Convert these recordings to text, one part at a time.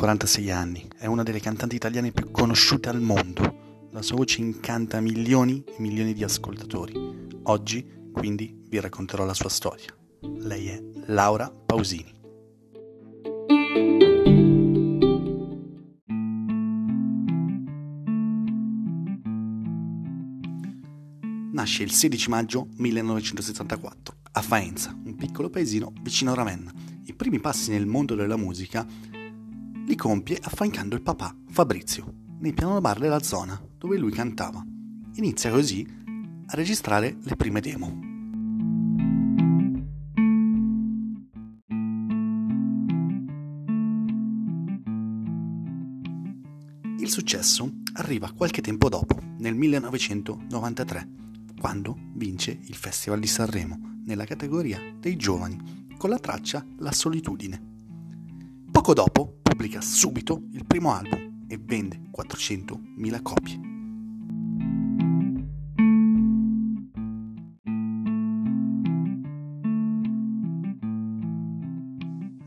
46 anni, è una delle cantanti italiane più conosciute al mondo. La sua voce incanta milioni e milioni di ascoltatori. Oggi, quindi, vi racconterò la sua storia. Lei è Laura Pausini. Nasce il 16 maggio 1964 a Faenza, un piccolo paesino vicino a Ravenna. I primi passi nel mondo della musica li compie affiancando il papà, Fabrizio, nei piano bar della zona dove lui cantava. Inizia così a registrare le prime demo. Il successo arriva qualche tempo dopo, nel 1993, quando vince il Festival di Sanremo nella categoria dei giovani con la traccia La solitudine. Poco dopo pubblica subito il primo album e vende 400.000 copie.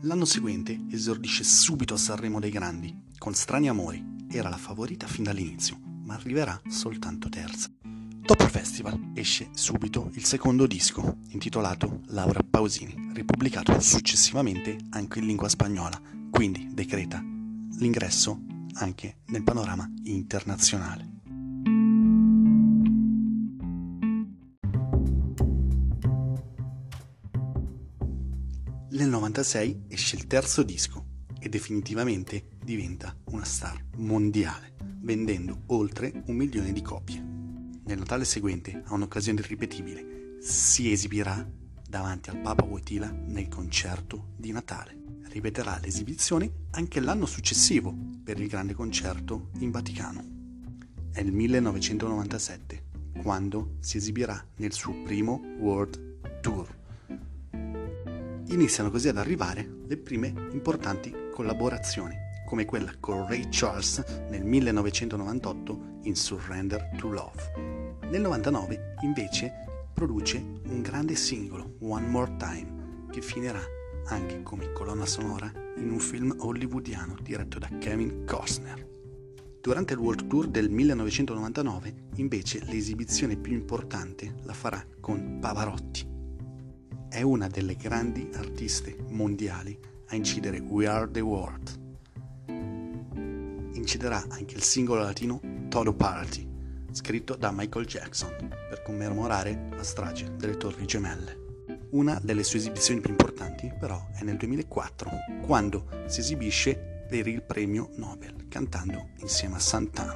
L'anno seguente esordisce subito a Sanremo dei Grandi, con Strani Amori. Era la favorita fin dall'inizio, ma arriverà soltanto terza. Dopo il festival esce subito il secondo disco, intitolato Laura Pausini, ripubblicato successivamente anche in lingua spagnola, quindi decreta l'ingresso anche nel panorama internazionale. Nel 96 esce il terzo disco e definitivamente diventa una star mondiale, vendendo oltre un milione di copie. Nel Natale seguente, a un'occasione irripetibile, si esibirà davanti al Papa Wojtyla nel concerto di Natale ripeterà l'esibizione anche l'anno successivo per il grande concerto in Vaticano. È il 1997 quando si esibirà nel suo primo World Tour. Iniziano così ad arrivare le prime importanti collaborazioni, come quella con Ray Charles nel 1998 in Surrender to Love. Nel 99 invece produce un grande singolo, One More Time, che finirà anche come colonna sonora in un film hollywoodiano diretto da Kevin Costner. Durante il World Tour del 1999, invece, l'esibizione più importante la farà con Pavarotti. È una delle grandi artiste mondiali a incidere We Are the World. Inciderà anche il singolo latino Todo Party, scritto da Michael Jackson per commemorare la strage delle Torri Gemelle. Una delle sue esibizioni più importanti però è nel 2004, quando si esibisce per il premio Nobel, cantando insieme a Santana.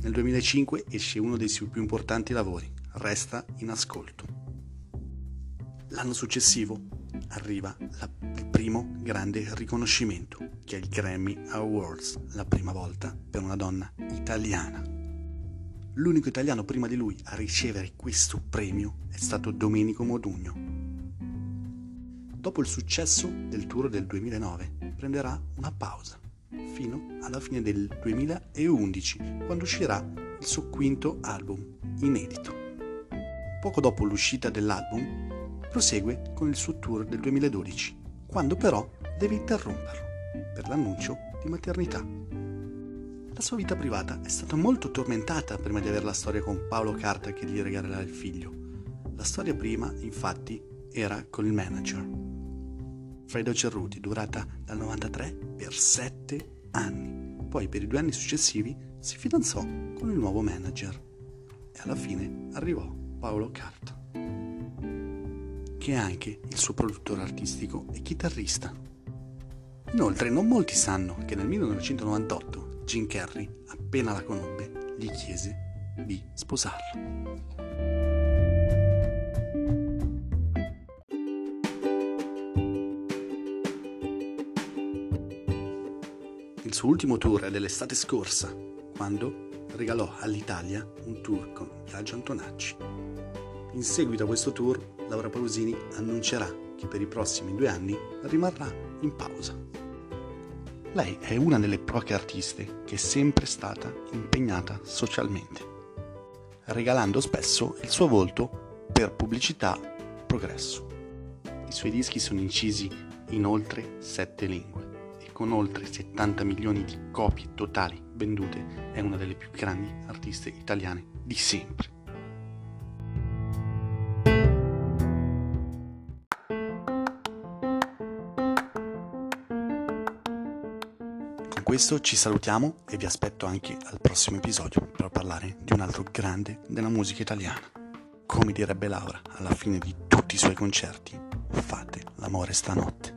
Nel 2005 esce uno dei suoi più importanti lavori, Resta in ascolto. L'anno successivo arriva la, il primo grande riconoscimento, che il Grammy Awards, la prima volta per una donna italiana. L'unico italiano prima di lui a ricevere questo premio è stato Domenico Modugno. Dopo il successo del tour del 2009 prenderà una pausa fino alla fine del 2011 quando uscirà il suo quinto album inedito. Poco dopo l'uscita dell'album prosegue con il suo tour del 2012, quando però deve interromperlo per l'annuncio di maternità. La sua vita privata è stata molto tormentata prima di avere la storia con Paolo Carta che gli regalerà il figlio. La storia prima, infatti, era con il manager, Fredo Cerruti, durata dal 93 per 7 anni. Poi per i due anni successivi si fidanzò con il nuovo manager e alla fine arrivò Paolo Carta, che è anche il suo produttore artistico e chitarrista. Inoltre non molti sanno che nel 1998 Jim Carrey, appena la conobbe, gli chiese di sposarla. Il suo ultimo tour è dell'estate scorsa, quando regalò all'Italia un tour con Biagio Antonacci. In seguito a questo tour, Laura Pausini annuncerà che per i prossimi due anni rimarrà in pausa. Lei è una delle poche artiste che è sempre stata impegnata socialmente, regalando spesso il suo volto per pubblicità, progresso. I suoi dischi sono incisi in oltre 7 lingue e con oltre 70 milioni di copie totali vendute è una delle più grandi artiste italiane di sempre. Questo ci salutiamo e vi aspetto anche al prossimo episodio per parlare di un altro grande della musica italiana. Come direbbe Laura alla fine di tutti i suoi concerti, fate l'amore stanotte.